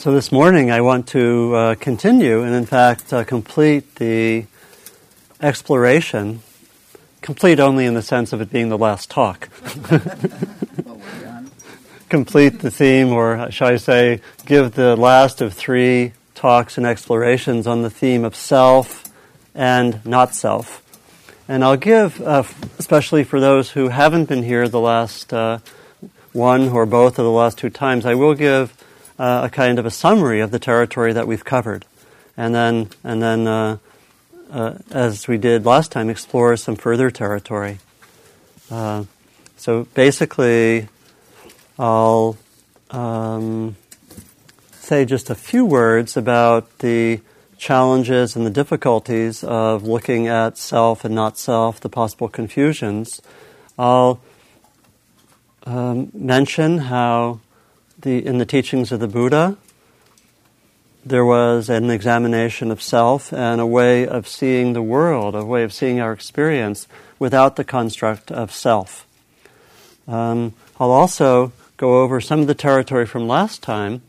So this morning I want to uh, continue and, in fact, uh, complete the exploration, complete only in the sense of it being the last talk. complete the theme, or shall I say, give the last of three talks and explorations on the theme of self and not self. And I'll give, uh, especially for those who haven't been here the last uh, one or both of the last two times, I will give uh, a kind of a summary of the territory that we've covered, and then and then uh, uh, as we did last time, explore some further territory. Uh, so basically, I'll um, say just a few words about the challenges and the difficulties of looking at self and not self, the possible confusions. I'll um, mention how the, in the teachings of the Buddha, there was an examination of self and a way of seeing the world, a way of seeing our experience without the construct of self. Um, I'll also go over some of the territory from last time,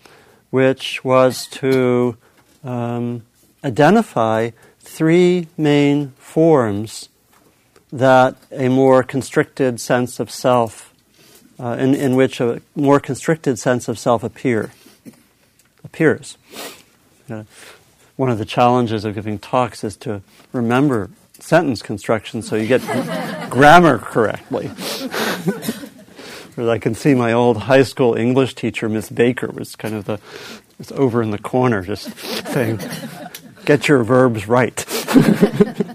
which was to um, identify three main forms that a more constricted sense of self uh, in, in which a more constricted sense of self appear, appears. Uh, one of the challenges of giving talks is to remember sentence construction so you get grammar correctly. I can see my old high school English teacher, Miss Baker, was kind of the was over in the corner just saying, "Get your verbs right,"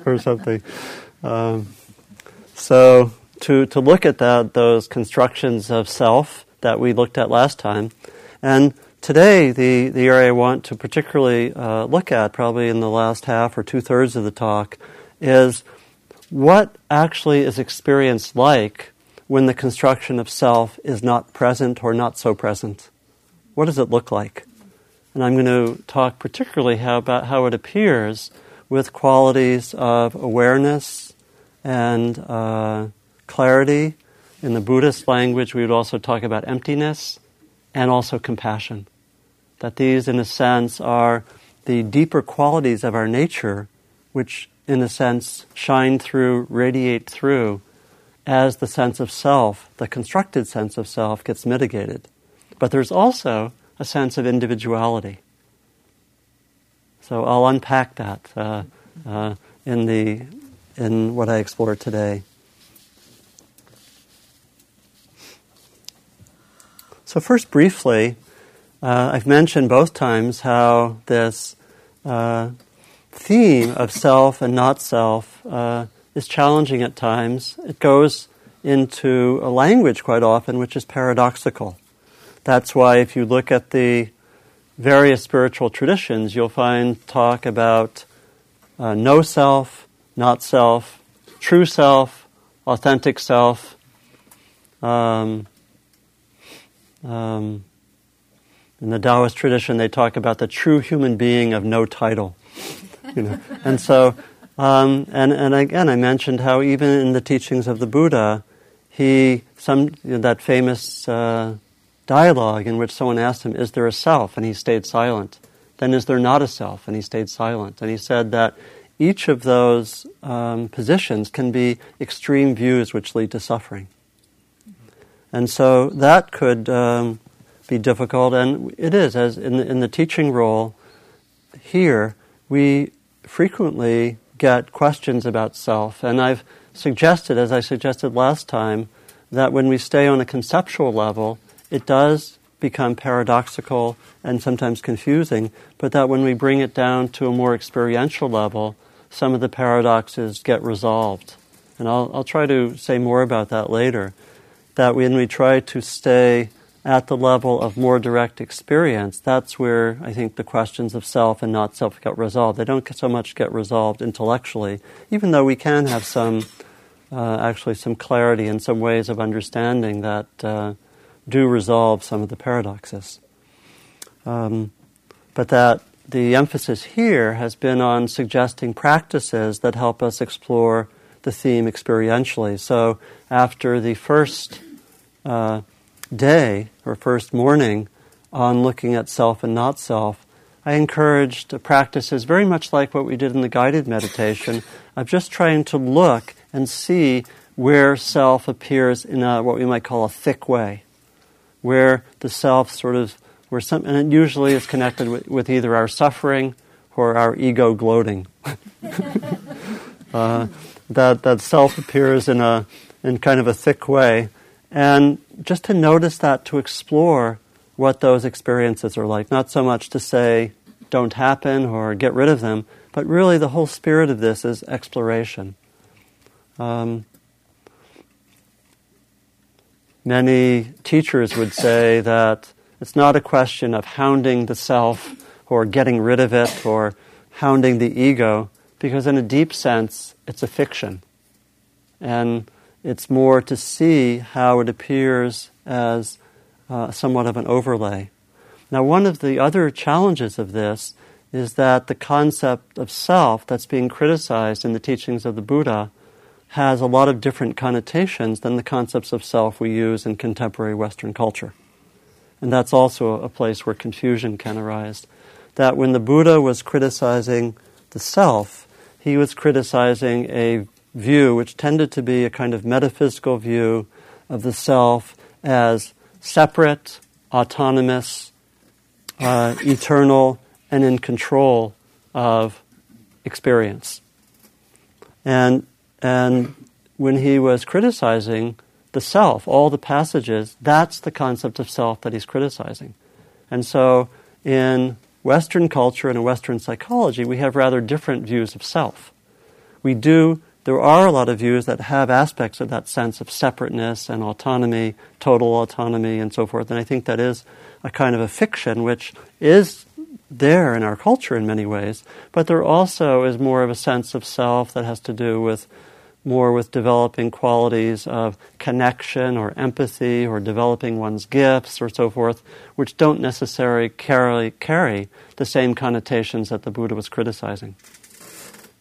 or something. Um, so to, to look at that, those constructions of self that we looked at last time. And today, the, the area I want to particularly uh, look at, probably in the last half or two thirds of the talk, is what actually is experienced like when the construction of self is not present or not so present. What does it look like? And I'm going to talk particularly how, about how it appears with qualities of awareness and uh, clarity. In the Buddhist language, we would also talk about emptiness and also compassion. That these, in a sense, are the deeper qualities of our nature, which, in a sense, shine through, radiate through, as the sense of self, the constructed sense of self, gets mitigated. But there's also a sense of individuality. So I'll unpack that uh, uh, in the in what I explore today. So, first, briefly, uh, I've mentioned both times how this uh, theme of self and not self uh, is challenging at times. It goes into a language quite often which is paradoxical. That's why, if you look at the various spiritual traditions, you'll find talk about uh, no self, not self, true self, authentic self. Um, um, in the Taoist tradition, they talk about the true human being of no title. You know? and so, um, and, and again, I mentioned how even in the teachings of the Buddha, he, some, you know, that famous uh, dialogue in which someone asked him, Is there a self? And he stayed silent. Then, is there not a self? And he stayed silent. And he said that each of those um, positions can be extreme views which lead to suffering. And so that could um, be difficult, and it is. As in the, in the teaching role here, we frequently get questions about self, and I've suggested, as I suggested last time, that when we stay on a conceptual level, it does become paradoxical and sometimes confusing, but that when we bring it down to a more experiential level, some of the paradoxes get resolved. And I'll, I'll try to say more about that later that when we try to stay at the level of more direct experience, that's where I think the questions of self and not self get resolved. They don't so much get resolved intellectually, even though we can have some, uh, actually, some clarity and some ways of understanding that uh, do resolve some of the paradoxes. Um, but that the emphasis here has been on suggesting practices that help us explore the theme experientially. So after the first uh, day or first morning on looking at self and not self, I encouraged practices very much like what we did in the guided meditation of just trying to look and see where self appears in a, what we might call a thick way, where the self sort of, where some, and it usually is connected with, with either our suffering or our ego gloating. uh, that that self appears in a in kind of a thick way, and just to notice that, to explore what those experiences are like. Not so much to say don't happen or get rid of them, but really the whole spirit of this is exploration. Um, many teachers would say that it's not a question of hounding the self or getting rid of it or hounding the ego, because in a deep sense, it's a fiction. And it's more to see how it appears as uh, somewhat of an overlay. Now, one of the other challenges of this is that the concept of self that's being criticized in the teachings of the Buddha has a lot of different connotations than the concepts of self we use in contemporary Western culture. And that's also a place where confusion can arise. That when the Buddha was criticizing the self, he was criticizing a view which tended to be a kind of metaphysical view of the self as separate, autonomous, uh, eternal, and in control of experience. And, and when he was criticizing the self, all the passages, that's the concept of self that he's criticizing. And so in Western culture and in Western psychology, we have rather different views of self. We do there are a lot of views that have aspects of that sense of separateness and autonomy, total autonomy, and so forth. And I think that is a kind of a fiction which is there in our culture in many ways, but there also is more of a sense of self that has to do with more with developing qualities of connection or empathy or developing one's gifts or so forth, which don't necessarily carry, carry the same connotations that the Buddha was criticizing.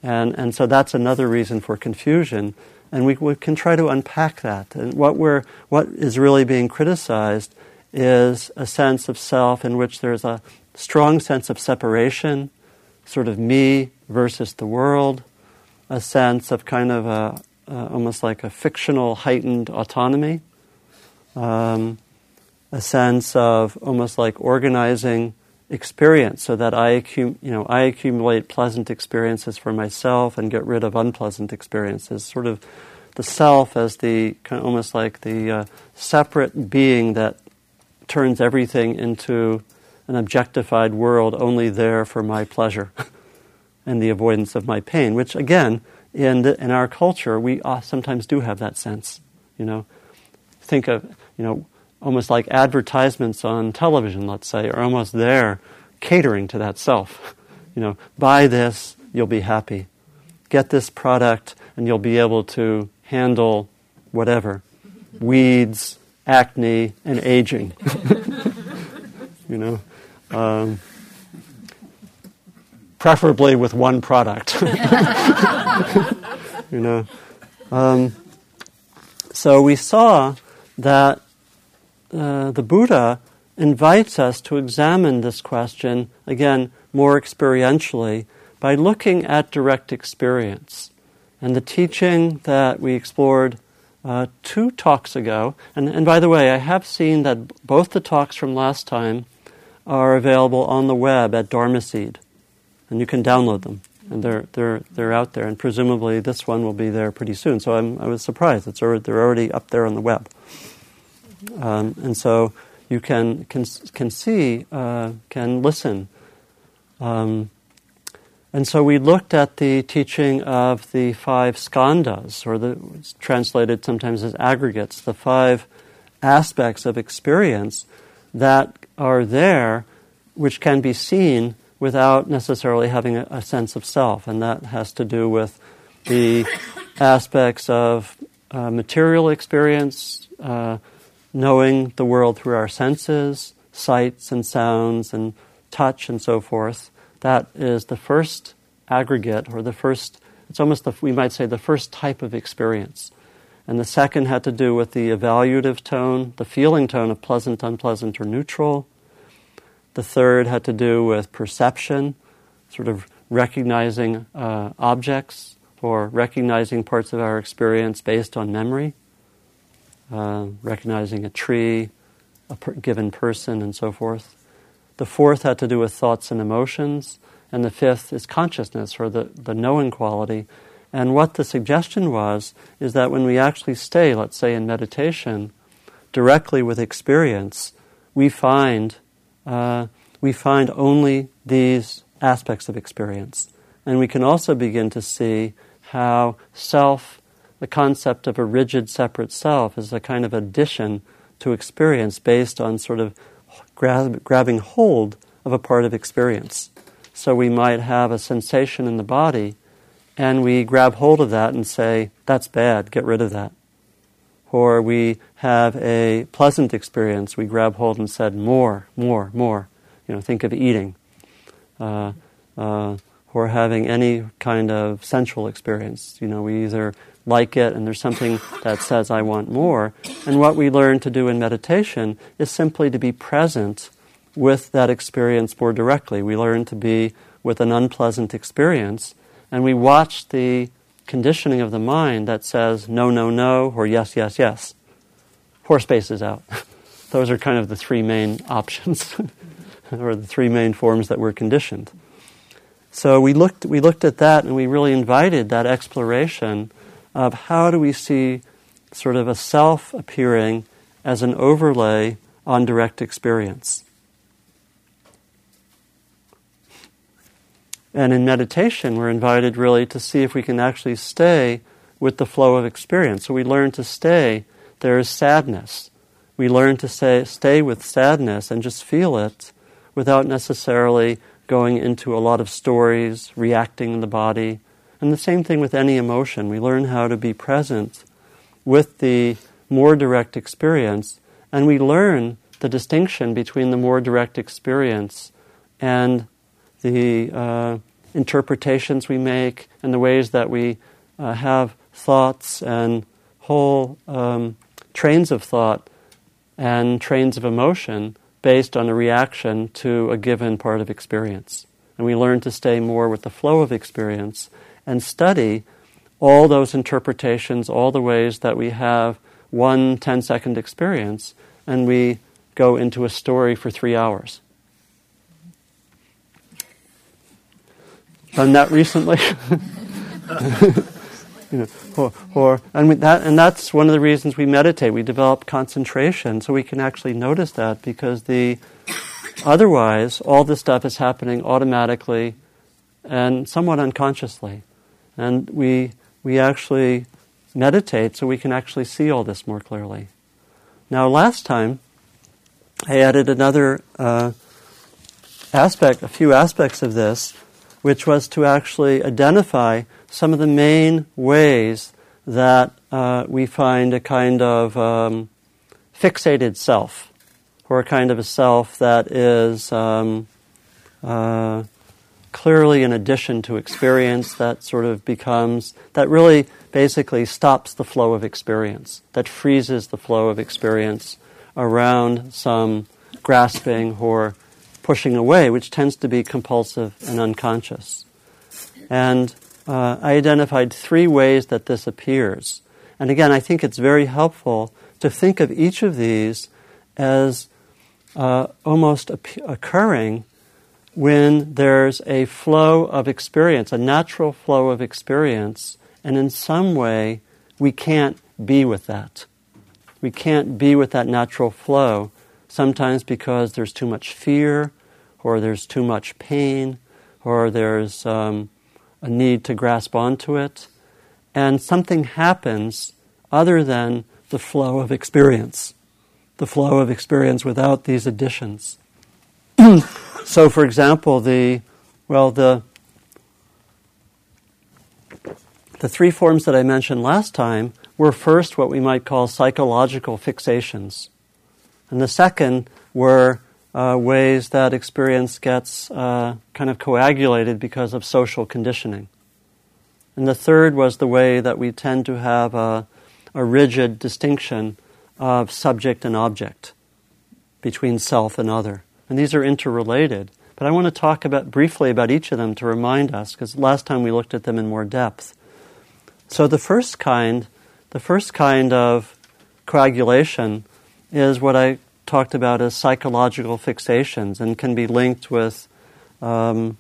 And, and so that's another reason for confusion. And we, we can try to unpack that. And what, we're, what is really being criticized is a sense of self in which there's a strong sense of separation, sort of me versus the world, a sense of kind of a, uh, almost like a fictional heightened autonomy, um, a sense of almost like organizing experience so that I, accum- you know, I accumulate pleasant experiences for myself and get rid of unpleasant experiences. Sort of the self as the kind of almost like the uh, separate being that turns everything into an objectified world only there for my pleasure and the avoidance of my pain, which again, in, the, in our culture, we uh, sometimes do have that sense. You know, think of, you know, almost like advertisements on television, let's say, are almost there catering to that self. You know, buy this, you'll be happy. Get this product, and you'll be able to handle whatever weeds, acne, and aging. you know, um, preferably with one product. you know, um, so we saw that uh, the Buddha invites us to examine this question, again, more experientially, by looking at direct experience. And the teaching that we explored uh, two talks ago, and, and by the way, I have seen that both the talks from last time are available on the web at Dharma Seed, and you can download them. And they're, they're, they're out there, and presumably this one will be there pretty soon. So I'm, I was surprised. It's already, they're already up there on the web. Um, and so you can, can, can see, uh, can listen. Um, and so we looked at the teaching of the five skandhas, or the translated sometimes as aggregates, the five aspects of experience that are there, which can be seen without necessarily having a, a sense of self. And that has to do with the aspects of uh, material experience, uh, knowing the world through our senses, sights and sounds and touch and so forth. That is the first aggregate, or the first, it's almost, the, we might say, the first type of experience. And the second had to do with the evaluative tone, the feeling tone of pleasant, unpleasant, or neutral. The third had to do with perception, sort of recognizing uh, objects or recognizing parts of our experience based on memory, uh, recognizing a tree, a per- given person, and so forth. The fourth had to do with thoughts and emotions, and the fifth is consciousness or the, the knowing quality. And what the suggestion was is that when we actually stay, let's say in meditation, directly with experience, we find uh, we find only these aspects of experience, and we can also begin to see how self, the concept of a rigid separate self, is a kind of addition to experience based on sort of grab, grabbing hold of a part of experience. So we might have a sensation in the body, and we grab hold of that and say, That's bad, get rid of that. Or we have a pleasant experience, we grab hold and said, More, more, more. You know, think of eating. Uh, uh, or having any kind of sensual experience. You know, we either like it and there's something that says, I want more. And what we learn to do in meditation is simply to be present with that experience more directly. We learn to be with an unpleasant experience and we watch the conditioning of the mind that says no, no, no, or yes, yes, yes. Four spaces out. Those are kind of the three main options, or the three main forms that we're conditioned. So we looked, we looked at that and we really invited that exploration of how do we see sort of a self appearing as an overlay on direct experience. And in meditation, we're invited really to see if we can actually stay with the flow of experience. So we learn to stay. There is sadness. We learn to stay, stay with sadness and just feel it without necessarily going into a lot of stories, reacting in the body, and the same thing with any emotion. We learn how to be present with the more direct experience, and we learn the distinction between the more direct experience and the uh, interpretations we make and the ways that we uh, have thoughts and whole um, trains of thought and trains of emotion based on a reaction to a given part of experience. And we learn to stay more with the flow of experience and study all those interpretations, all the ways that we have one 10 second experience, and we go into a story for three hours. Done that recently? you know, or, or and that and that's one of the reasons we meditate. We develop concentration so we can actually notice that because the otherwise all this stuff is happening automatically and somewhat unconsciously. And we, we actually meditate so we can actually see all this more clearly. Now, last time, I added another uh, aspect, a few aspects of this, which was to actually identify some of the main ways that uh, we find a kind of um, fixated self, or a kind of a self that is um, uh, clearly an addition to experience that sort of becomes, that really basically stops the flow of experience, that freezes the flow of experience around some grasping or pushing away, which tends to be compulsive and unconscious. And uh, I identified three ways that this appears. And again, I think it's very helpful to think of each of these as uh, almost ap- occurring when there's a flow of experience, a natural flow of experience, and in some way we can't be with that. We can't be with that natural flow, sometimes because there's too much fear, or there's too much pain, or there's um, a need to grasp onto it, and something happens other than the flow of experience, the flow of experience without these additions. So, for example, the well, the the three forms that I mentioned last time were first what we might call psychological fixations, and the second were uh, ways that experience gets uh, kind of coagulated because of social conditioning. And the third was the way that we tend to have a, a rigid distinction of subject and object between self and other And these are interrelated. But I want to talk about briefly about each of them to remind us, because last time we looked at them in more depth. So the first kind, the first kind of coagulation is what I talked about as psychological fixations and can be linked with um,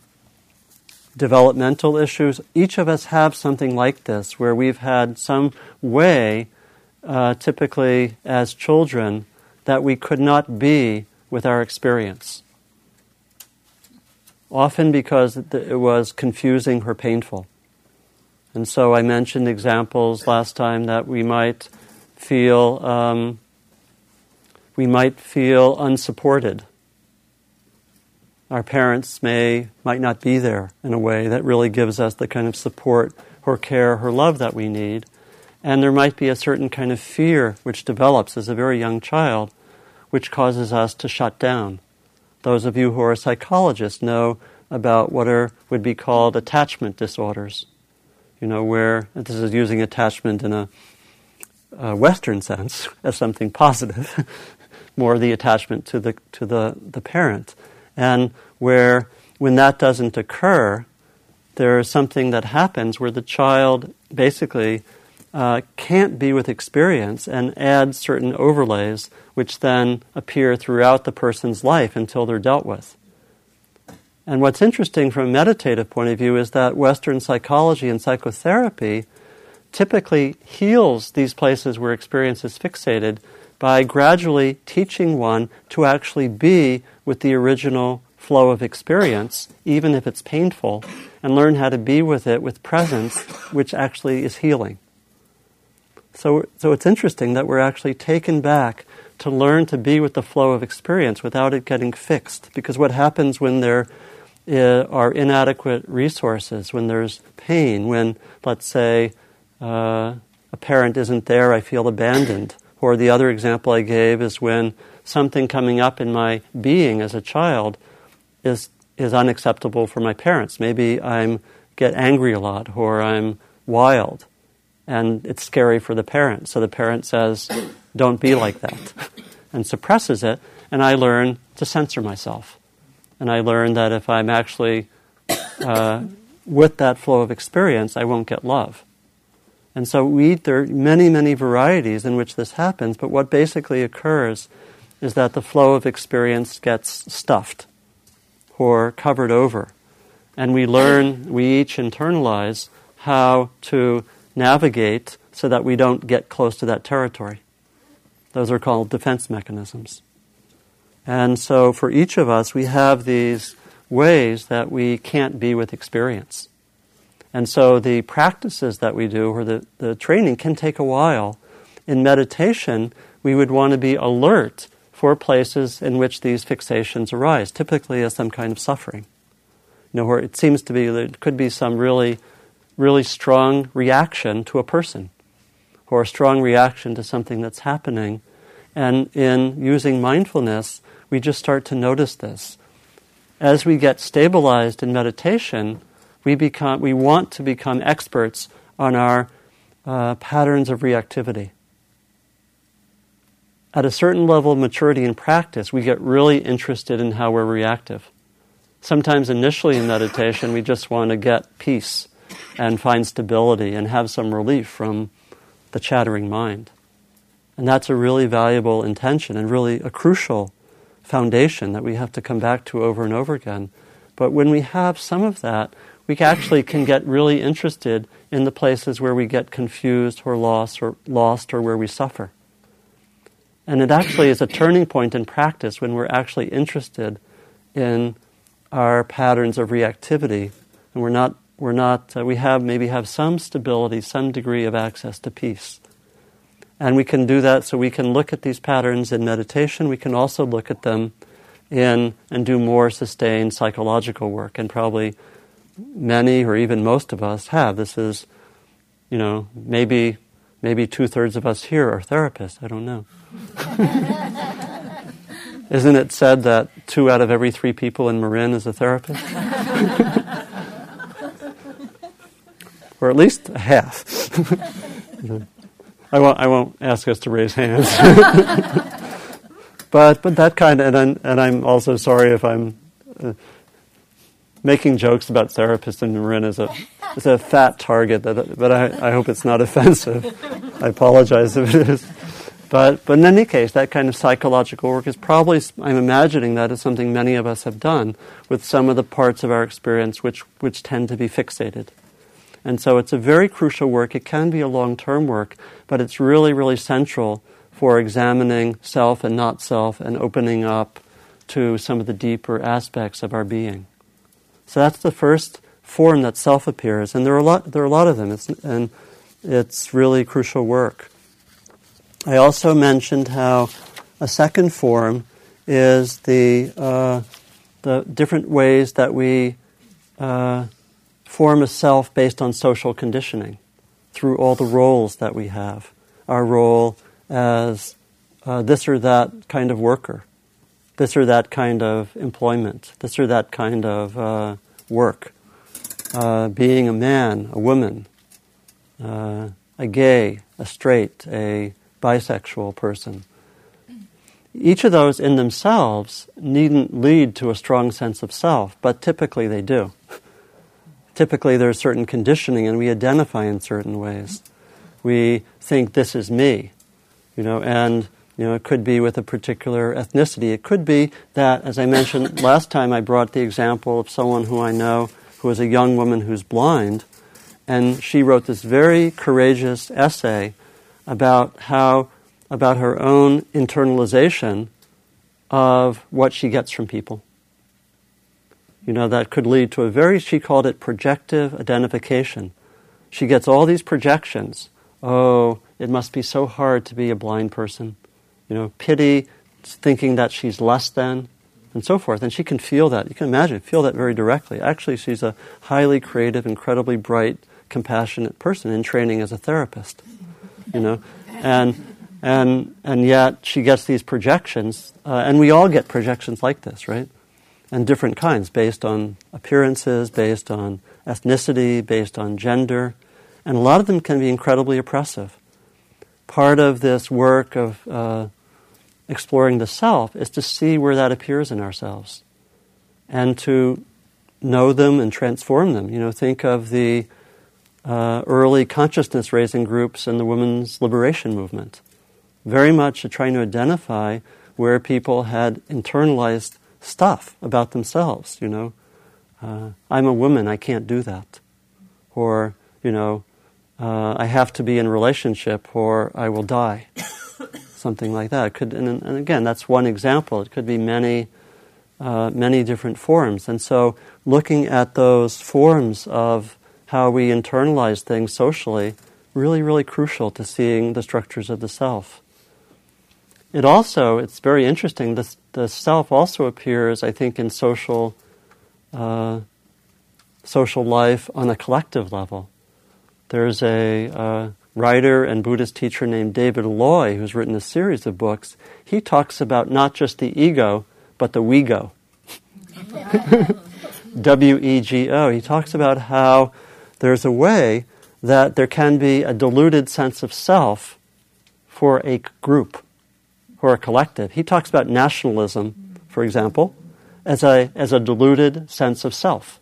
developmental issues. Each of us have something like this where we've had some way, uh, typically as children, that we could not be with our experience. Often because it was confusing or painful. And so I mentioned examples last time that we might feel um, we might feel unsupported. Our parents may might not be there in a way that really gives us the kind of support or care or love that we need. And there might be a certain kind of fear which develops as a very young child, which causes us to shut down. Those of you who are psychologists know about what are would be called attachment disorders. You know, where this is using attachment in a, a Western sense as something positive, more the attachment to the to the, the parent. And where when that doesn't occur, there's something that happens where the child basically uh, can't be with experience and adds certain overlays which then appear throughout the person's life until they're dealt with. And what's interesting from a meditative point of view is that Western psychology and psychotherapy typically heals these places where experience is fixated by gradually teaching one to actually be with the original flow of experience, even if it's painful, and learn how to be with it with presence, which actually is healing. So, so it's interesting that we're actually taken back to learn to be with the flow of experience without it getting fixed. Because what happens when there are inadequate resources, when there's pain, when, let's say, uh, a parent isn't there, I feel abandoned. Or the other example I gave is when something coming up in my being as a child is, is unacceptable for my parents. Maybe I'm get angry a lot or I'm wild and it's scary for the parent. So the parent says, don't be like that and suppresses it. And I learn to censor myself. And I learn that if I'm actually uh, with that flow of experience, I won't get love. And so we, there are many, many varieties in which this happens, but what basically occurs is that the flow of experience gets stuffed or covered over. And we learn, we each internalize how to navigate so that we don't get close to that territory. Those are called defense mechanisms. And so for each of us, we have these ways that we can't be with experience. And so the practices that we do or the, the training can take a while. In meditation, we would want to be alert for places in which these fixations arise, typically as some kind of suffering. You know, where it seems to be there could be some really, really strong reaction to a person, or a strong reaction to something that's happening. And in using mindfulness, we just start to notice this. As we get stabilized in meditation, we become we want to become experts on our uh, patterns of reactivity at a certain level of maturity and practice, we get really interested in how we're reactive. Sometimes initially in meditation, we just want to get peace and find stability and have some relief from the chattering mind. And that's a really valuable intention and really a crucial foundation that we have to come back to over and over again. But when we have some of that, we actually can get really interested in the places where we get confused or lost or lost or where we suffer. And it actually is a turning point in practice when we're actually interested in our patterns of reactivity, and we're not, we're not, uh, we have maybe have some stability, some degree of access to peace. And we can do that so we can look at these patterns in meditation. We can also look at them in and do more sustained psychological work. And probably many or even most of us have. This is, you know, maybe maybe two thirds of us here are therapists. I don't know. Isn't it said that two out of every three people in Marin is a therapist? or at least half. I, won't, I won't ask us to raise hands. but but that kind of, and I'm, and I'm also sorry if I'm uh, making jokes about therapists in Marin is a as a fat target. That, but I, I hope it's not offensive. I apologize if it is. But, but in any case, that kind of psychological work is probably, I'm imagining that is something many of us have done with some of the parts of our experience which, which tend to be fixated. And so it's a very crucial work. It can be a long term work, but it's really, really central for examining self and not self and opening up to some of the deeper aspects of our being. So that's the first form that self appears, and there are a lot, there are a lot of them, it's, and it's really crucial work. I also mentioned how a second form is the, uh, the different ways that we uh, form a self based on social conditioning through all the roles that we have. Our role as uh, this or that kind of worker, this or that kind of employment, this or that kind of uh, work, uh, being a man, a woman, uh, a gay, a straight, a bisexual person. Each of those in themselves needn't lead to a strong sense of self, but typically they do. typically there's certain conditioning and we identify in certain ways. We think this is me, you know, and you know, it could be with a particular ethnicity. It could be that, as I mentioned last time, I brought the example of someone who I know who is a young woman who's blind, and she wrote this very courageous essay about how about her own internalization of what she gets from people. You know, that could lead to a very, she called it projective identification. She gets all these projections. Oh, it must be so hard to be a blind person. You know, pity, thinking that she's less than, and so forth. And she can feel that. You can imagine, feel that very directly. Actually, she's a highly creative, incredibly bright, compassionate person in training as a therapist you know, and and and yet she gets these projections, uh, and we all get projections like this, right? And different kinds, based on appearances, based on ethnicity, based on gender, and a lot of them can be incredibly oppressive. Part of this work of uh, exploring the self is to see where that appears in ourselves, and to know them and transform them. You know, think of the uh, early consciousness raising groups and the women's liberation movement. Very much trying to identify where people had internalized stuff about themselves, you know. Uh, I'm a woman, I can't do that. Or, you know, uh, I have to be in relationship or I will die. Something like that. It could, and, and, again, that's one example. It could be many, uh, many different forms. And so, looking at those forms of how we internalize things socially, really, really crucial to seeing the structures of the self. It also, it's very interesting, the, the self also appears, I think, in social, uh, social life on a collective level. There's a uh, writer and Buddhist teacher named David Loy who's written a series of books. He talks about not just the ego, but the we go. W E G O. He talks about how there's a way that there can be a diluted sense of self for a group, for a collective. He talks about nationalism, for example, as a, as a diluted sense of self.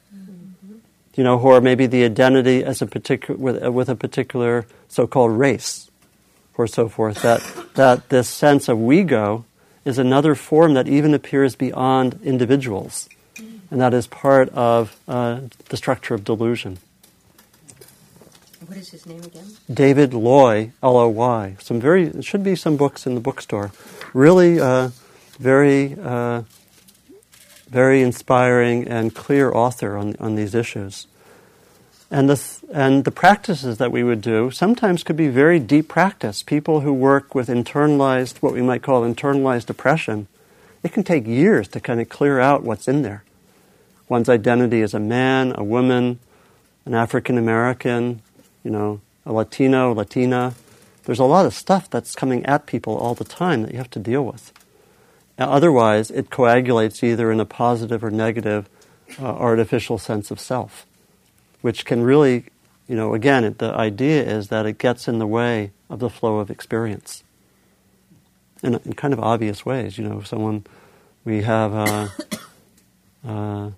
You know, or maybe the identity as a particular, with, with a particular so-called race, or so forth. That, that this sense of we go is another form that even appears beyond individuals. And that is part of uh, the structure of delusion. What is his name again? David Loy, L O Y. Some very, it should be some books in the bookstore. Really, uh, very, uh, very inspiring and clear author on, on these issues. And the, and the practices that we would do sometimes could be very deep practice. People who work with internalized, what we might call internalized depression, it can take years to kind of clear out what's in there. One's identity as a man, a woman, an African American, you know, a Latino, Latina. There's a lot of stuff that's coming at people all the time that you have to deal with. Otherwise, it coagulates either in a positive or negative uh, artificial sense of self, which can really, you know, again, it, the idea is that it gets in the way of the flow of experience. in, in kind of obvious ways. You know, someone we have uh, uh,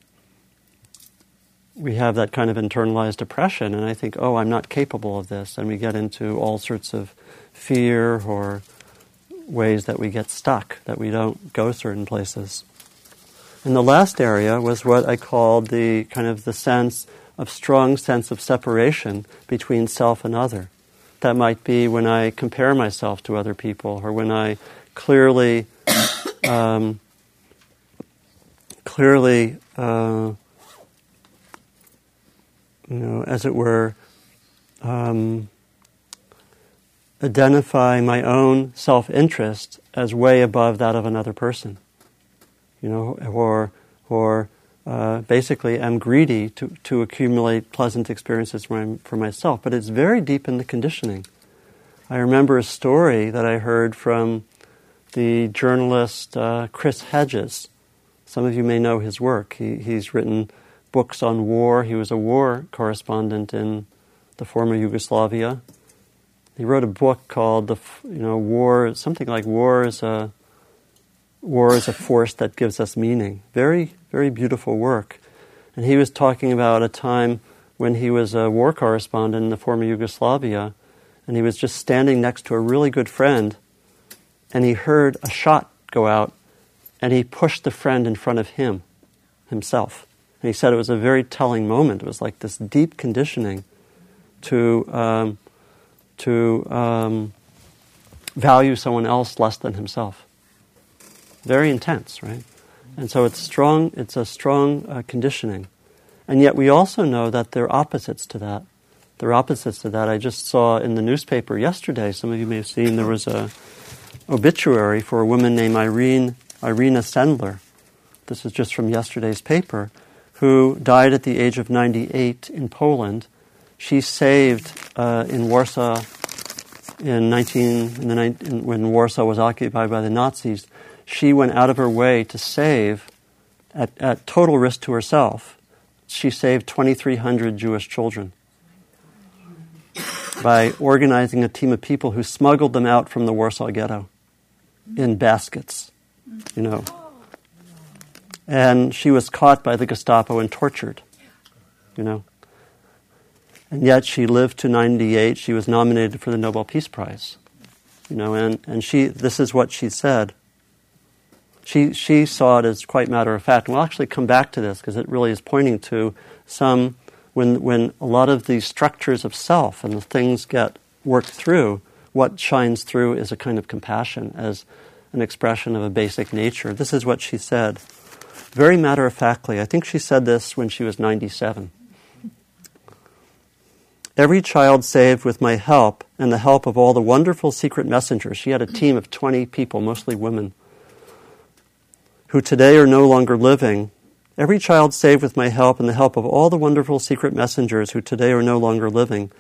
we have that kind of internalized depression, and I think, oh, I'm not capable of this, and we get into all sorts of fear or ways that we get stuck, that we don't go certain places. And the last area was what I called the kind of the sense of strong sense of separation between self and other. That might be when I compare myself to other people, or when I clearly, um, clearly, uh, you know, as it were, um, identify my own self interest as way above that of another person. You know, or, or uh, basically am greedy to, to accumulate pleasant experiences for, for myself. But it's very deep in the conditioning. I remember a story that I heard from the journalist uh, Chris Hedges. Some of you may know his work. He, he's written books on war. He was a war correspondent in the former Yugoslavia. He wrote a book called "The you know War," something like "War is a War is a force that gives us meaning." Very, very beautiful work. And he was talking about a time when he was a war correspondent in the former Yugoslavia, and he was just standing next to a really good friend, and he heard a shot go out, and he pushed the friend in front of him, himself. And he said it was a very telling moment. It was like this deep conditioning to, um, to um, value someone else less than himself. Very intense, right? And so it's strong. It's a strong uh, conditioning, and yet we also know that there are opposites to that. There are opposites to that. I just saw in the newspaper yesterday. Some of you may have seen there was a obituary for a woman named Irene Irena Sendler. This is just from yesterday's paper who died at the age of 98 in Poland. She saved uh, in Warsaw in 19 in the, in, when Warsaw was occupied by the Nazis. She went out of her way to save, at, at total risk to herself, she saved 2,300 Jewish children by organizing a team of people who smuggled them out from the Warsaw Ghetto in baskets, you know. And she was caught by the Gestapo and tortured, you know. And yet she lived to 98. She was nominated for the Nobel Peace Prize, you know. And, and she, this is what she said. She, she saw it as quite matter of fact. And we'll actually come back to this because it really is pointing to some, when, when a lot of these structures of self and the things get worked through, what shines through is a kind of compassion as an expression of a basic nature. This is what she said very matter of factly. I think she said this when she was 97. Every child saved with my help and the help of all the wonderful secret messengers, she had a team of 20 people, mostly women, who today are no longer living. Every child saved with my help and the help of all the wonderful secret messengers who today are no longer living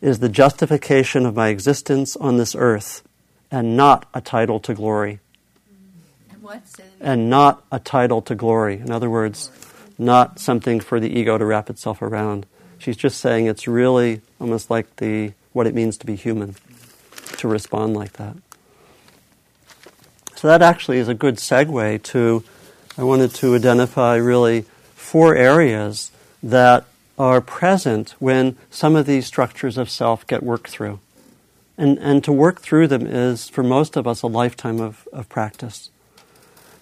is the justification of my existence on this earth and not a title to glory and not a title to glory. In other words, not something for the ego to wrap itself around. She's just saying it's really almost like the what it means to be human, to respond like that. So that actually is a good segue to I wanted to identify really four areas that are present when some of these structures of self get worked through. And, and to work through them is, for most of us, a lifetime of, of practice.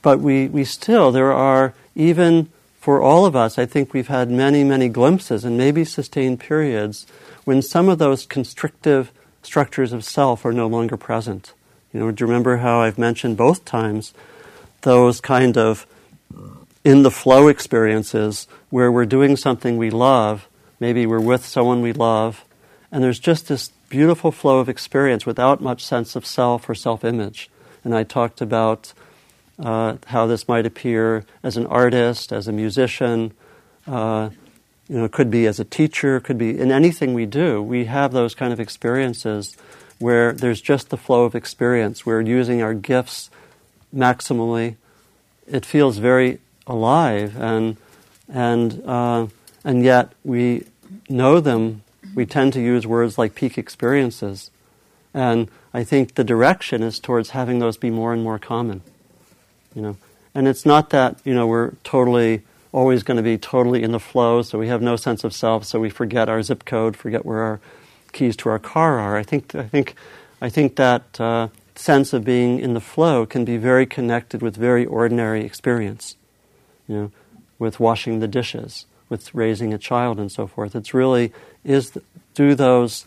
But we, we still, there are, even for all of us, I think we've had many, many glimpses and maybe sustained periods when some of those constrictive structures of self are no longer present. You know, do you remember how I've mentioned both times those kind of in the flow experiences where we're doing something we love, maybe we're with someone we love, and there's just this beautiful flow of experience without much sense of self or self image. And I talked about uh, how this might appear as an artist, as a musician, uh, you know, could be as a teacher, could be in anything we do. We have those kind of experiences where there's just the flow of experience. We're using our gifts maximally. It feels very alive, and and uh, and yet we know them. We tend to use words like peak experiences, and I think the direction is towards having those be more and more common. You know, and it's not that you know we're totally always going to be totally in the flow, so we have no sense of self, so we forget our zip code, forget where our keys to our car are. I think I think I think that uh, sense of being in the flow can be very connected with very ordinary experience. You know, with washing the dishes, with raising a child, and so forth. It's really is do those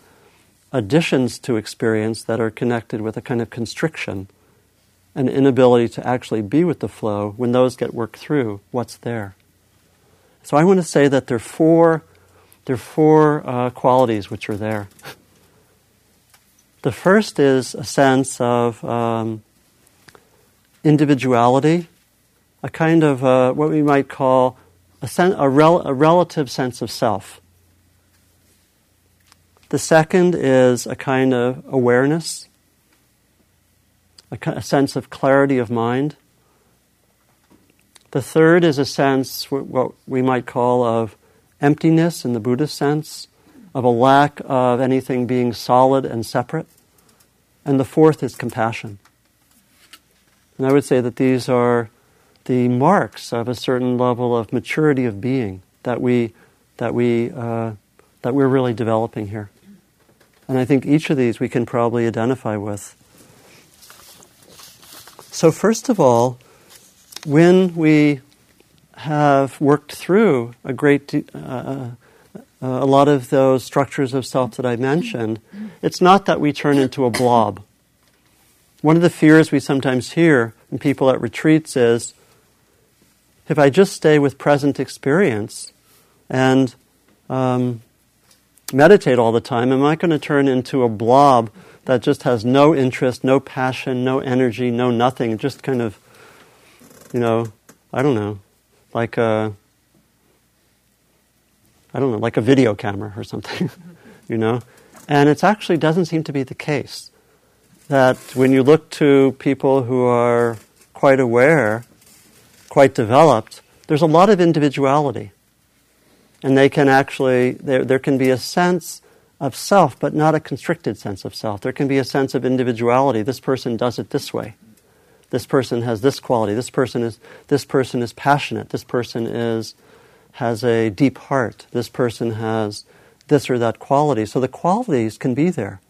additions to experience that are connected with a kind of constriction, an inability to actually be with the flow. When those get worked through, what's there? So I want to say that there are four, there are four uh, qualities which are there. The first is a sense of um, individuality, a kind of uh, what we might call a, sen- a, rel- a relative sense of self. The second is a kind of awareness, a, sense of clarity of mind. The third is a sense, what we might call of emptiness in the Buddhist sense, of a lack of anything being solid and separate. And the fourth is compassion. And I would say that these are the marks of a certain level of maturity of being that we that we uh, that we're really developing here. And I think each of these we can probably identify with. So first of all, when we have worked through a great uh, uh, a lot of those structures of self that I mentioned, it's not that we turn into a blob. One of the fears we sometimes hear in people at retreats is if I just stay with present experience and um, meditate all the time, am I going to turn into a blob that just has no interest, no passion, no energy, no nothing, just kind of you know, I don't know, like a, I don't know, like a video camera or something, you know? And it actually doesn't seem to be the case. That when you look to people who are quite aware, quite developed, there's a lot of individuality. And they can actually, there, there can be a sense of self, but not a constricted sense of self. There can be a sense of individuality. This person does it this way this person has this quality, this person is, this person is passionate, this person is, has a deep heart, this person has this or that quality. So the qualities can be there.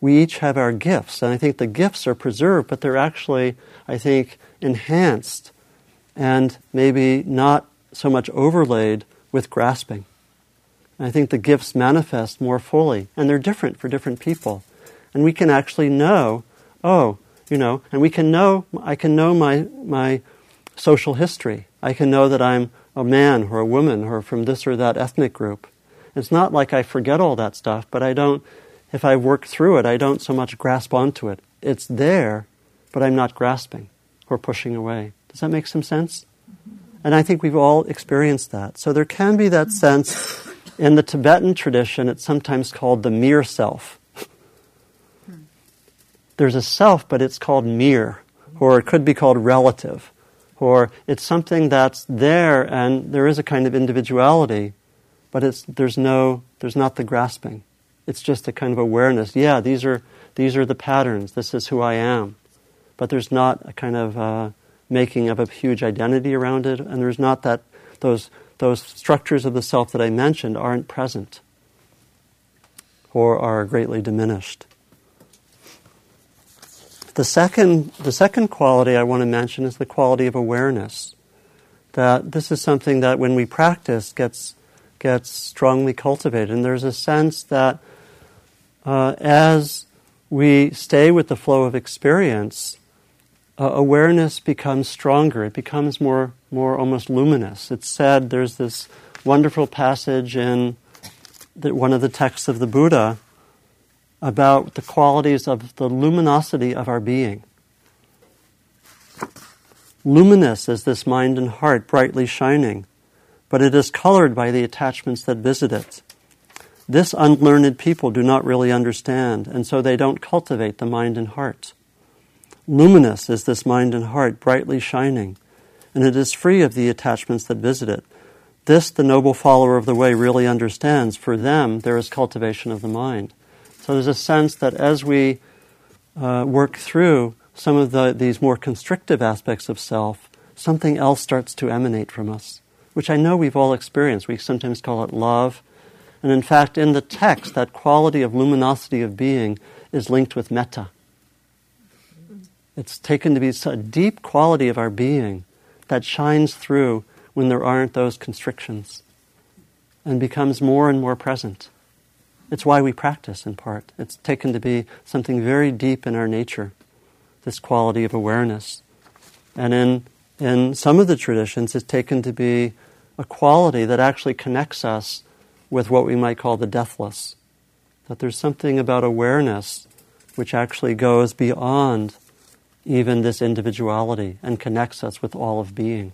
We each have our gifts, and I think the gifts are preserved, but they're actually, I think, enhanced and maybe not so much overlaid with grasping. And I think the gifts manifest more fully, and they're different for different people. And we can actually know, oh, you know, and we can know, I can know my, my social history. I can know that I'm a man or a woman or from this or that ethnic group. It's not like I forget all that stuff, but I don't, if I work through it, I don't so much grasp onto it. It's there, but I'm not grasping or pushing away. Does that make some sense? Mm-hmm. And I think we've all experienced that. So there can be that sense in the Tibetan tradition, it's sometimes called the mere self there's a self, but it's called mere, or it could be called relative, or it's something that's there and there is a kind of individuality, but it's, there's, no, there's not the grasping. It's just a kind of awareness. Yeah, these are, these are the patterns. This is who I am. But there's not a kind of uh, making of a huge identity around it, and there's not that those, those structures of the self that I mentioned aren't present or are greatly diminished. The second, the second quality I want to mention is the quality of awareness. That this is something that when we practice gets, gets strongly cultivated. And there's a sense that uh, as we stay with the flow of experience, uh, awareness becomes stronger. It becomes more, more almost luminous. It's said there's this wonderful passage in the, one of the texts of the Buddha about the qualities of the luminosity of our being. Luminous is this mind and heart, brightly shining, but it is colored by the attachments that visit it. This unlearned people do not really understand, and so they don't cultivate the mind and heart. Luminous is this mind and heart, brightly shining, and it is free of the attachments that visit it. This the noble follower of the way really understands. For them, there is cultivation of the mind. So there's a sense that as we uh, work through some of the, these more constrictive aspects of self, something else starts to emanate from us, which I know we've all experienced. We sometimes call it love. And in fact, in the text, that quality of luminosity of being is linked with metta. It's taken to be a deep quality of our being that shines through when there aren't those constrictions and becomes more and more present. It's why we practice, in part. It's taken to be something very deep in our nature, this quality of awareness. And in, in some of the traditions, it's taken to be a quality that actually connects us with what we might call the deathless. That there's something about awareness which actually goes beyond even this individuality and connects us with all of being.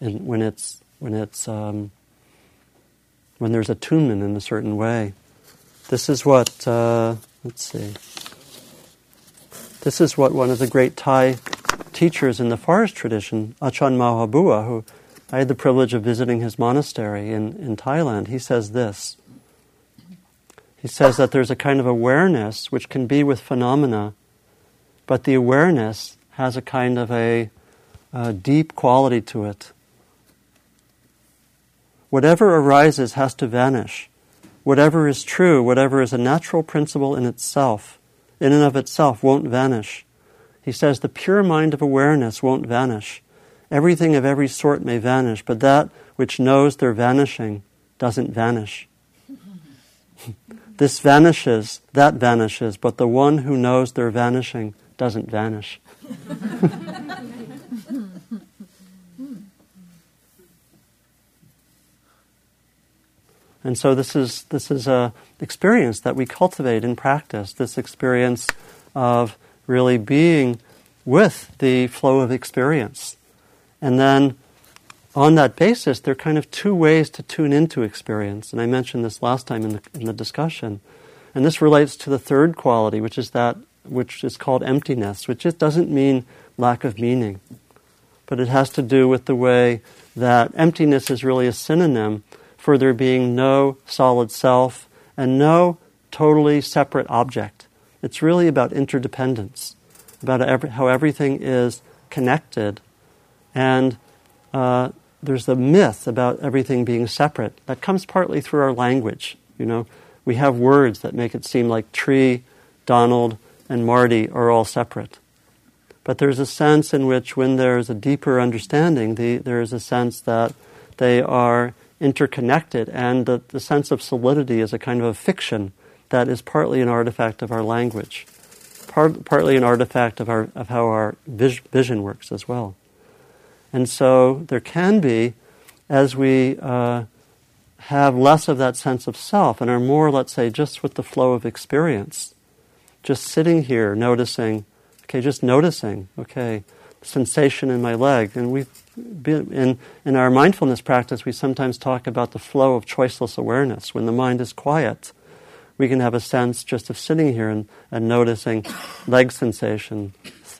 And when it's when it's um, when there's attunement in a certain way, this is what uh, let's see. This is what one of the great Thai teachers in the forest tradition, Achan Mahabua, who I had the privilege of visiting his monastery in, in Thailand, he says this. He says that there's a kind of awareness which can be with phenomena but the awareness has a kind of a, a deep quality to it. Whatever arises has to vanish. Whatever is true, whatever is a natural principle in itself, in and of itself, won't vanish. He says the pure mind of awareness won't vanish. Everything of every sort may vanish, but that which knows they're vanishing doesn't vanish. this vanishes, that vanishes, but the one who knows they're vanishing doesn't vanish. and so this is this is a experience that we cultivate in practice. This experience of really being with the flow of experience, and then on that basis, there are kind of two ways to tune into experience. And I mentioned this last time in the, in the discussion. And this relates to the third quality, which is that which is called emptiness, which just doesn't mean lack of meaning, but it has to do with the way that emptiness is really a synonym for there being no solid self and no totally separate object. It's really about interdependence, about how everything is connected. And uh, there's the myth about everything being separate that comes partly through our language. You know, we have words that make it seem like tree, Donald, and Marty are all separate. But there's a sense in which, when there's a deeper understanding, the, there is a sense that they are interconnected, and the, the sense of solidity is a kind of a fiction that is partly an artifact of our language, part, partly an artifact of, our, of how our vis- vision works as well. And so there can be, as we uh, have less of that sense of self and are more, let's say, just with the flow of experience, just sitting here, noticing, okay, just noticing, okay, sensation in my leg. And been, in, in our mindfulness practice, we sometimes talk about the flow of choiceless awareness. When the mind is quiet, we can have a sense just of sitting here and, and noticing leg sensation,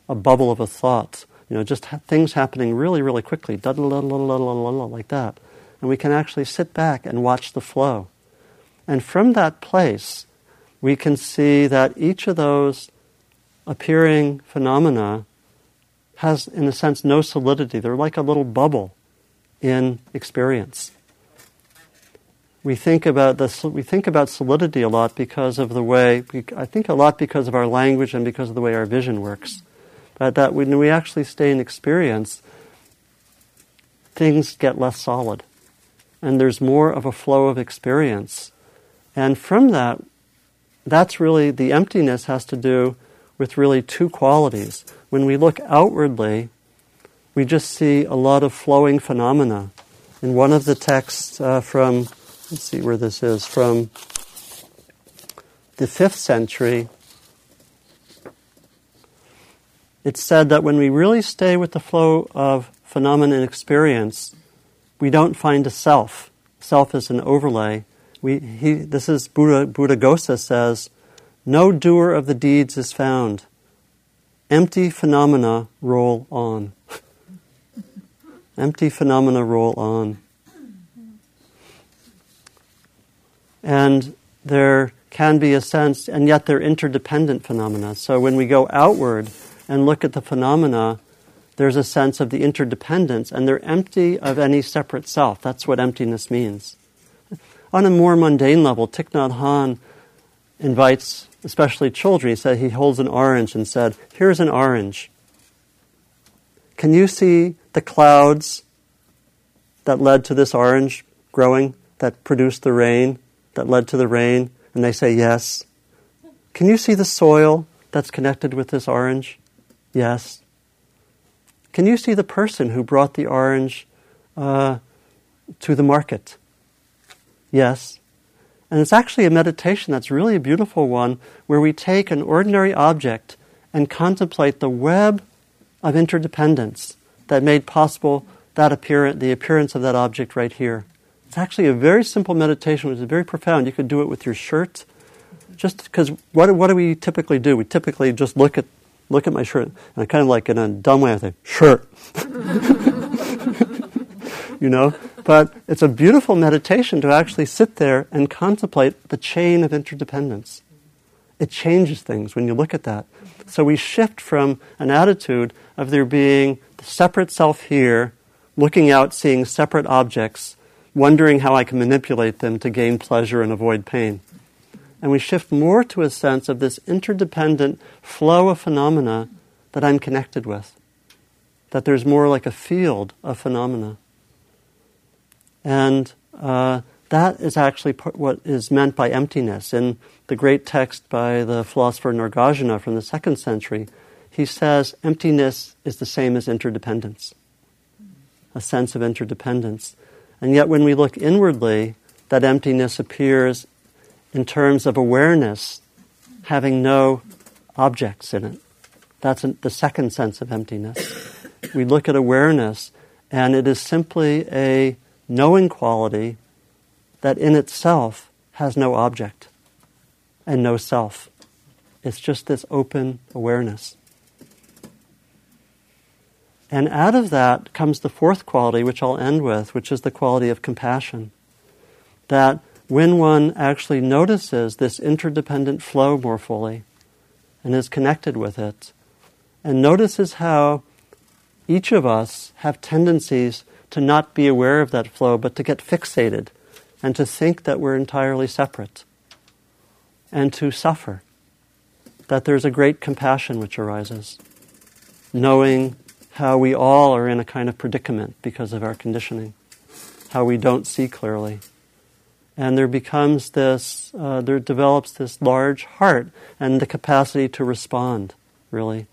a bubble of a thought, you know, just ha- things happening really, really quickly, like that. And we can actually sit back and watch the flow. And from that place, we can see that each of those appearing phenomena has, in a sense, no solidity. They're like a little bubble in experience. We think about the, we think about solidity a lot because of the way I think a lot because of our language and because of the way our vision works. But that when we actually stay in experience, things get less solid, and there's more of a flow of experience. And from that, that's really the emptiness has to do with really two qualities. When we look outwardly, we just see a lot of flowing phenomena. In one of the texts uh, from, let's see where this is, from the fifth century, it said that when we really stay with the flow of phenomena and experience, we don't find a self. Self is an overlay we, he, this is Buddha, Buddha Buddhaghosa says, no doer of the deeds is found. Empty phenomena roll on. Empty phenomena roll on. And there can be a sense, and yet they're interdependent phenomena. So when we go outward and look at the phenomena, there's a sense of the interdependence, and they're empty of any separate self. That's what emptiness means. On a more mundane level, Thich Nhat Hanh invites, especially children, he said he holds an orange and said, Here's an orange. Can you see the clouds that led to this orange growing, that produced the rain, that led to the rain? And they say, Yes. Can you see the soil that's connected with this orange? Yes. Can you see the person who brought the orange uh, to the market? Yes. And it's actually a meditation that's really a beautiful one where we take an ordinary object and contemplate the web of interdependence that made possible that appearance, the appearance of that object right here. It's actually a very simple meditation, which is very profound. You could do it with your shirt. Just because, what, what do we typically do? We typically just look at look at my shirt, and I kind of like in a dumb way, I say, shirt. you know? But it's a beautiful meditation to actually sit there and contemplate the chain of interdependence. It changes things when you look at that. So we shift from an attitude of there being the separate self here, looking out, seeing separate objects, wondering how I can manipulate them to gain pleasure and avoid pain. And we shift more to a sense of this interdependent flow of phenomena that I'm connected with. That there's more like a field of phenomena. And uh, that is actually what is meant by emptiness. In the great text by the philosopher Nagarjuna from the second century, he says emptiness is the same as interdependence, a sense of interdependence. And yet, when we look inwardly, that emptiness appears in terms of awareness having no objects in it. That's the second sense of emptiness. We look at awareness, and it is simply a knowing quality that in itself has no object and no self. It's just this open awareness. And out of that comes the fourth quality, which I'll end with, which is the quality of compassion. That when one actually notices this interdependent flow more fully and is connected with it, and notices how each of us have tendencies to not be aware of that flow, but to get fixated and to think that we're entirely separate and to suffer. That there's a great compassion which arises, knowing how we all are in a kind of predicament because of our conditioning, how we don't see clearly. And there becomes this, uh, there develops this large heart and the capacity to respond, really.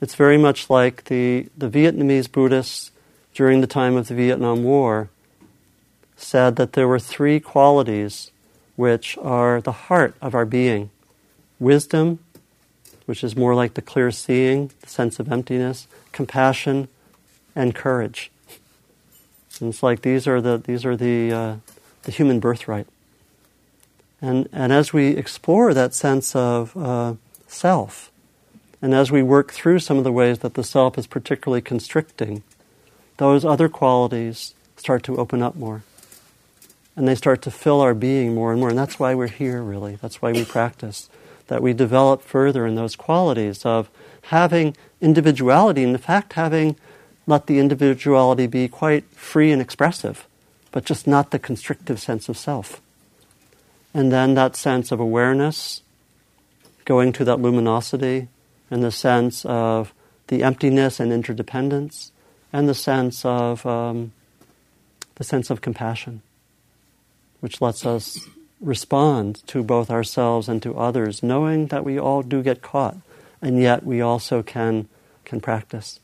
It's very much like the, the Vietnamese Buddhists during the time of the Vietnam War said that there were three qualities which are the heart of our being wisdom, which is more like the clear seeing, the sense of emptiness, compassion, and courage. And it's like these are the, these are the, uh, the human birthright. And, and as we explore that sense of uh, self, and as we work through some of the ways that the self is particularly constricting, those other qualities start to open up more. And they start to fill our being more and more. And that's why we're here, really. That's why we practice. That we develop further in those qualities of having individuality, and in fact, having let the individuality be quite free and expressive, but just not the constrictive sense of self. And then that sense of awareness, going to that luminosity, and the sense of the emptiness and interdependence, and the sense of um, the sense of compassion, which lets us respond to both ourselves and to others, knowing that we all do get caught, and yet we also can can practice.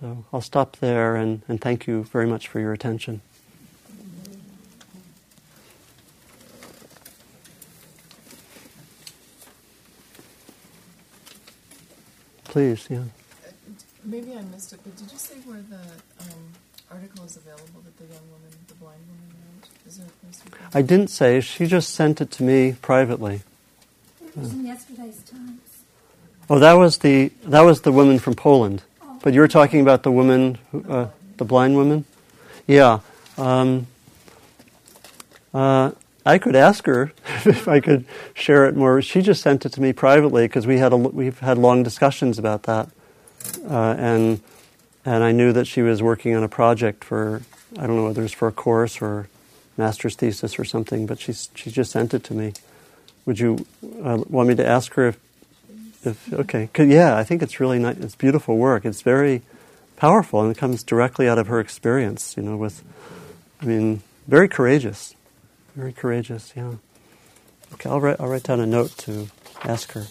So I'll stop there and, and thank you very much for your attention. Please, yeah. Maybe I missed it, but did you say where the um, article is available that the young woman, the blind woman wrote? Is there a it I didn't say. She just sent it to me privately. It was in yesterday's Times. Oh, that was the that was the woman from Poland. Oh. But you were talking about the woman, who, uh, the blind woman. Yeah. Um, Uh, I could ask her if I could share it more. She just sent it to me privately because we had a, we've had long discussions about that, uh, and and I knew that she was working on a project for I don't know whether it's for a course or master's thesis or something, but she she just sent it to me. Would you uh, want me to ask her if if okay? yeah, I think it's really nice. It's beautiful work. It's very powerful and it comes directly out of her experience. You know, with I mean, very courageous. Very courageous, yeah. Okay, I'll write, I'll write down a note to ask her.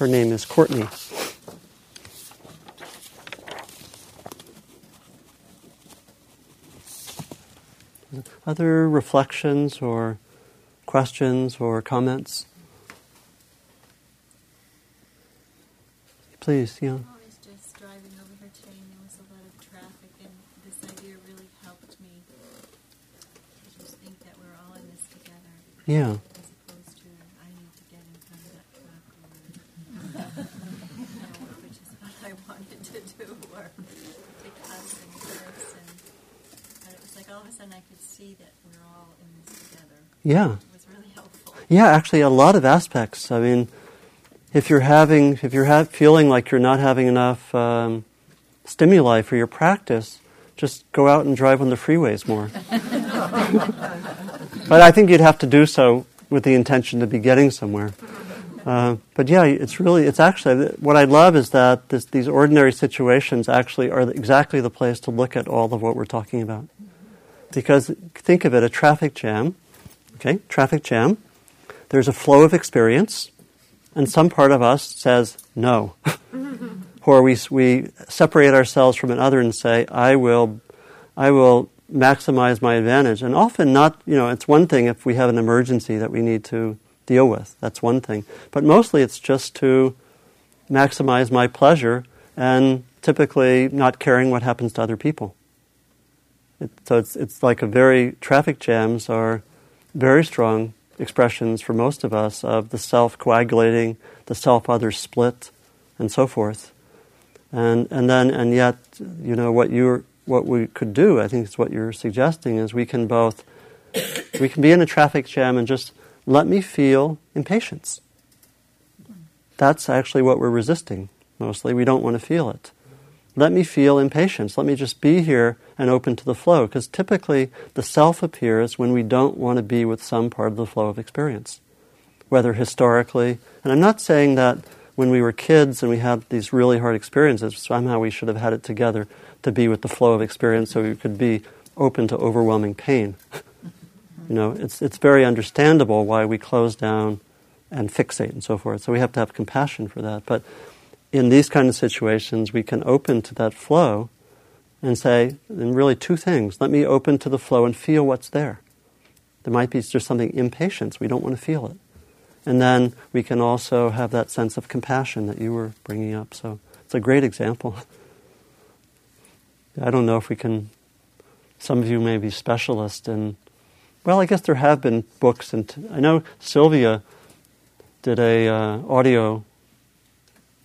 Her name is Courtney. Other reflections or questions or comments? Please, yeah. Yeah. As opposed to, I need to get in front of that truck, or, which is what I wanted to do, or take us and Chris, and but it was like all of a sudden I could see that we're all in this Yeah. It was really. Yeah, actually, a lot of aspects. I mean, if you're having, if you're ha- feeling like you're not having enough um, stimuli for your practice, just go out and drive on the freeways more. but I think you'd have to do so with the intention to be getting somewhere. Uh, but yeah, it's really, it's actually, what I love is that this, these ordinary situations actually are exactly the place to look at all of what we're talking about. Because think of it, a traffic jam, okay, traffic jam, there's a flow of experience, and some part of us says no. or we, we separate ourselves from another and say, I will, I will maximize my advantage. And often not, you know, it's one thing if we have an emergency that we need to deal with. That's one thing. But mostly it's just to maximize my pleasure and typically not caring what happens to other people. It, so it's, it's like a very, traffic jams are very strong expressions for most of us of the self coagulating, the self other split, and so forth. And, and then, and yet, you know, what you're, what we could do, I think is what you're suggesting, is we can both, we can be in a traffic jam and just let me feel impatience. That's actually what we're resisting mostly. We don't want to feel it. Let me feel impatience. Let me just be here and open to the flow. Because typically the self appears when we don't want to be with some part of the flow of experience. Whether historically, and I'm not saying that when we were kids and we had these really hard experiences, somehow we should have had it together to be with the flow of experience so we could be open to overwhelming pain. you know, it's, it's very understandable why we close down and fixate and so forth. So we have to have compassion for that. But in these kind of situations, we can open to that flow and say, and really two things. Let me open to the flow and feel what's there. There might be just something impatience. We don't want to feel it. And then we can also have that sense of compassion that you were bringing up. So it's a great example. I don't know if we can. Some of you may be specialists in. Well, I guess there have been books, and t- I know Sylvia did a uh, audio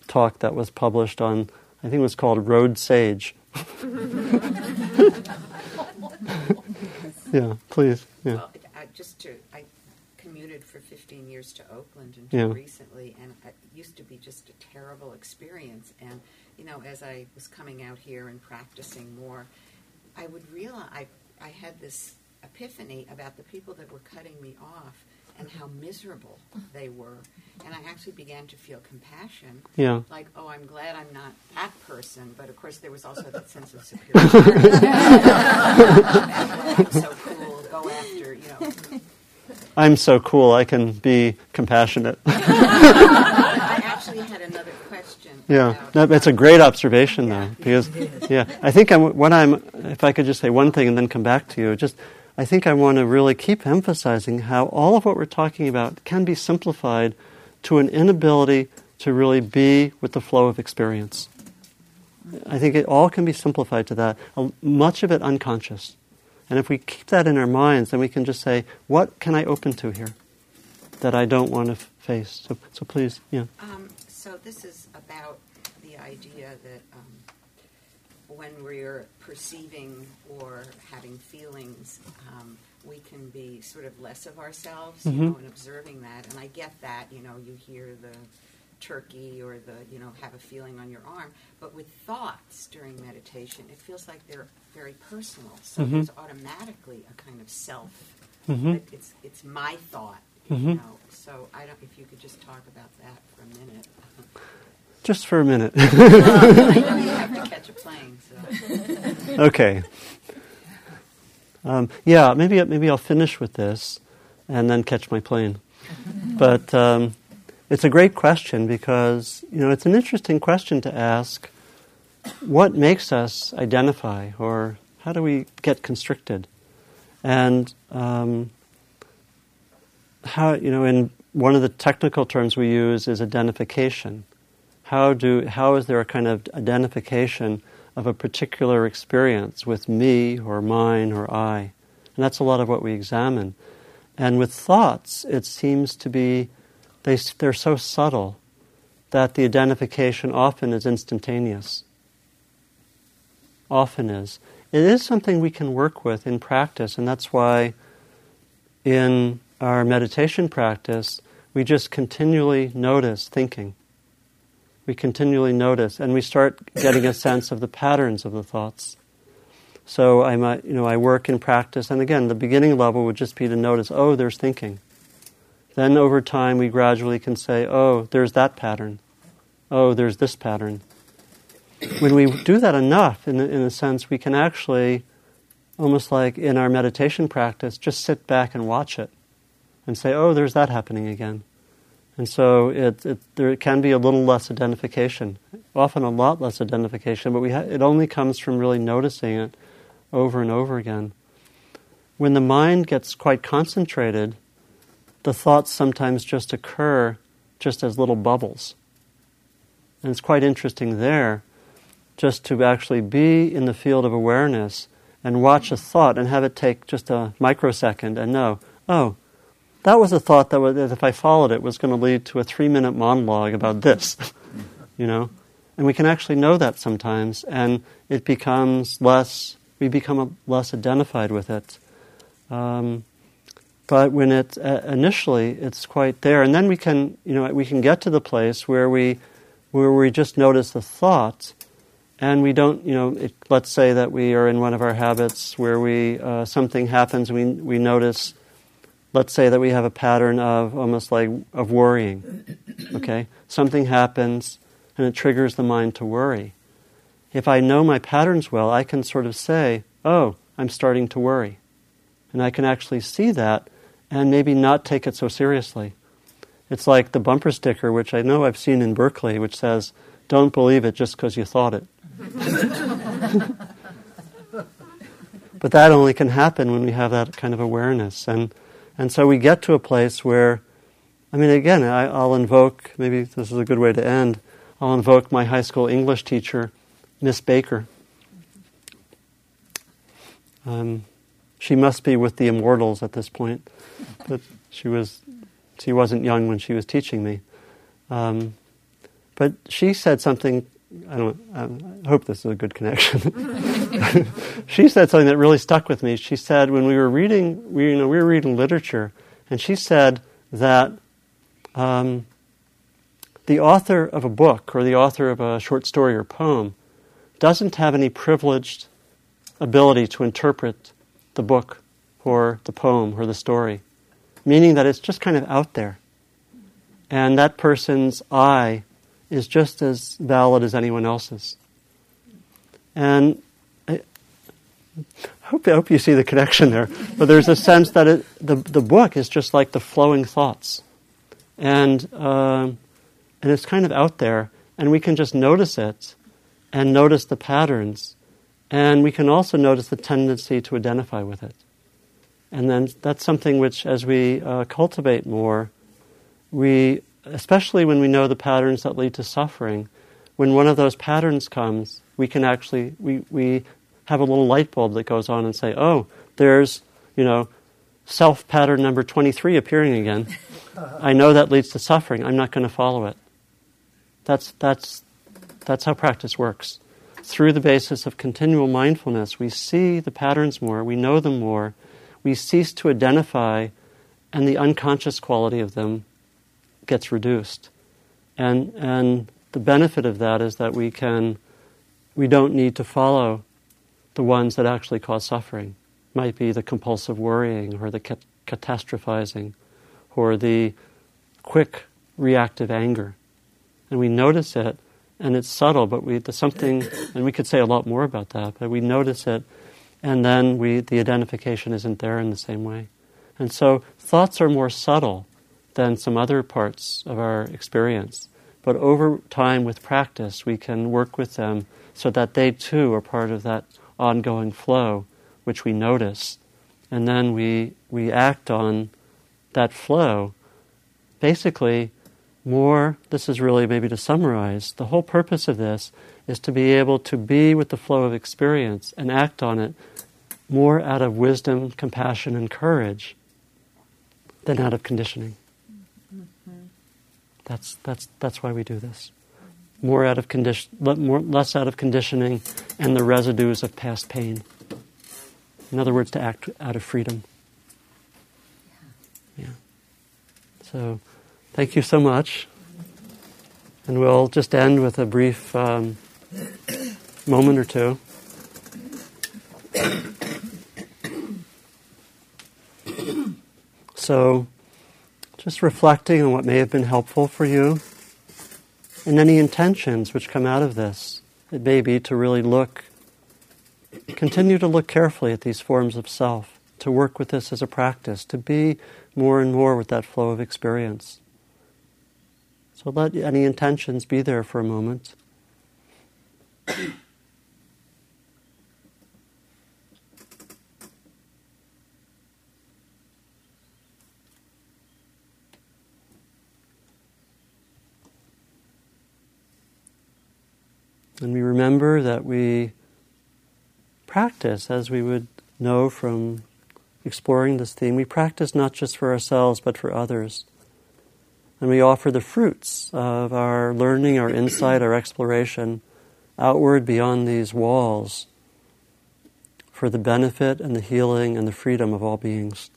talk that was published on. I think it was called Road Sage. yeah, please. Yeah. Well, just to, commuted for 15 years to Oakland until yeah. recently, and it used to be just a terrible experience. And you know, as I was coming out here and practicing more, I would realize I, I had this epiphany about the people that were cutting me off and how miserable they were. And I actually began to feel compassion. Yeah. Like, oh, I'm glad I'm not that person. But of course, there was also that sense of superiority. so cool, go after, you know. I'm so cool, I can be compassionate. I actually had another question. yeah, no, it's a great observation, though, because yeah, I think I'm, what I'm. If I could just say one thing and then come back to you, just I think I want to really keep emphasizing how all of what we're talking about can be simplified to an inability to really be with the flow of experience. I think it all can be simplified to that. Much of it unconscious, and if we keep that in our minds, then we can just say, "What can I open to here that I don't want to face?" So, so please, yeah. Um, so this is about the idea that um, when we're perceiving or having feelings, um, we can be sort of less of ourselves, Mhm. you know, and observing that. And I get that, you know, you hear the turkey or the, you know, have a feeling on your arm. But with thoughts during meditation, it feels like they're very personal. So Mhm. there's automatically a kind of self. Mhm. It's it's my thought, Mhm. you know. So I don't. If you could just talk about that for a minute. Just for a minute. I know you have to catch a plane, so. okay. Um, yeah, maybe maybe I'll finish with this, and then catch my plane. But um, it's a great question because you know it's an interesting question to ask. What makes us identify, or how do we get constricted? And um, how you know, in one of the technical terms we use is identification. How do how is there a kind of identification of a particular experience with me or mine or I? And that's a lot of what we examine. And with thoughts, it seems to be they they're so subtle that the identification often is instantaneous. Often is. It is something we can work with in practice, and that's why in our meditation practice, we just continually notice thinking. We continually notice, and we start getting a sense of the patterns of the thoughts. So I might, you know, I work in practice, and again, the beginning level would just be to notice, oh, there's thinking. Then over time, we gradually can say, oh, there's that pattern. Oh, there's this pattern. When we do that enough, in, in a sense, we can actually, almost like in our meditation practice, just sit back and watch it and say, oh, there's that happening again. And so it, it, there can be a little less identification, often a lot less identification, but we ha- it only comes from really noticing it over and over again. When the mind gets quite concentrated, the thoughts sometimes just occur just as little bubbles. And it's quite interesting there just to actually be in the field of awareness and watch a thought and have it take just a microsecond and know, oh, that was a thought that, was, that if I followed it was going to lead to a three minute monologue about this, you know? And we can actually know that sometimes, and it becomes less, we become less identified with it. Um, but when it uh, initially it's quite there, and then we can, you know, we can get to the place where we, where we just notice the thought, and we don't, you know, it, let's say that we are in one of our habits where we uh, something happens, we we notice let's say that we have a pattern of almost like of worrying. Okay? Something happens and it triggers the mind to worry. If I know my patterns well, I can sort of say, oh, I'm starting to worry. And I can actually see that and maybe not take it so seriously. It's like the bumper sticker, which I know I've seen in Berkeley, which says, don't believe it just because you thought it. but that only can happen when we have that kind of awareness. And and so we get to a place where, I mean, again, I, will invoke, maybe this is a good way to end, I'll invoke my high school English teacher, Miss Baker. Um, she must be with the immortals at this point, but she was, she wasn't young when she was teaching me. Um, but she said something, I don't, I hope this is a good connection. she said something that really stuck with me. She said when we were reading, we, you know, we were reading literature, and she said that um, the author of a book or the author of a short story or poem doesn't have any privileged ability to interpret the book or the poem or the story, meaning that it's just kind of out there. And that person's eye is just as valid as anyone else's. And I hope, I hope you see the connection there. But there's a sense that it, the, the book is just like the flowing thoughts. And, uh, and it's kind of out there, and we can just notice it and notice the patterns. And we can also notice the tendency to identify with it. And then that's something which, as we uh, cultivate more, we, especially when we know the patterns that lead to suffering, when one of those patterns comes, we can actually, we, we have a little light bulb that goes on and say, oh, there's, you know, self pattern number 23 appearing again. I know that leads to suffering. I'm not going to follow it. That's, that's, that's how practice works. Through the basis of continual mindfulness, we see the patterns more, we know them more, we cease to identify, and the unconscious quality of them gets reduced. And, and the benefit of that is that we can, we don't need to follow the ones that actually cause suffering. Might be the compulsive worrying or the cat- catastrophizing or the quick reactive anger. And we notice it, and it's subtle, but we, there's something, and we could say a lot more about that, but we notice it, and then we, the identification isn't there in the same way. And so thoughts are more subtle than some other parts of our experience. But over time, with practice, we can work with them so that they too are part of that ongoing flow, which we notice. And then we, we act on that flow. Basically, more, this is really maybe to summarize, the whole purpose of this is to be able to be with the flow of experience and act on it more out of wisdom, compassion, and courage than out of conditioning. Mm-hmm. That's, that's, that's why we do this. More out of condition, more, less out of conditioning and the residues of past pain. In other words, to act out of freedom. Yeah. So, thank you so much. And we'll just end with a brief um, moment or two. So, just reflecting on what may have been helpful for you and any intentions which come out of this. It may be to really look, continue to look carefully at these forms of self, to work with this as a practice, to be more and more with that flow of experience. So let any intentions be there for a moment. And we remember that we practice as we would know from exploring this theme. We practice not just for ourselves, but for others. And we offer the fruits of our learning, our insight, our exploration outward beyond these walls for the benefit and the healing and the freedom of all beings.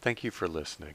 Thank you for listening.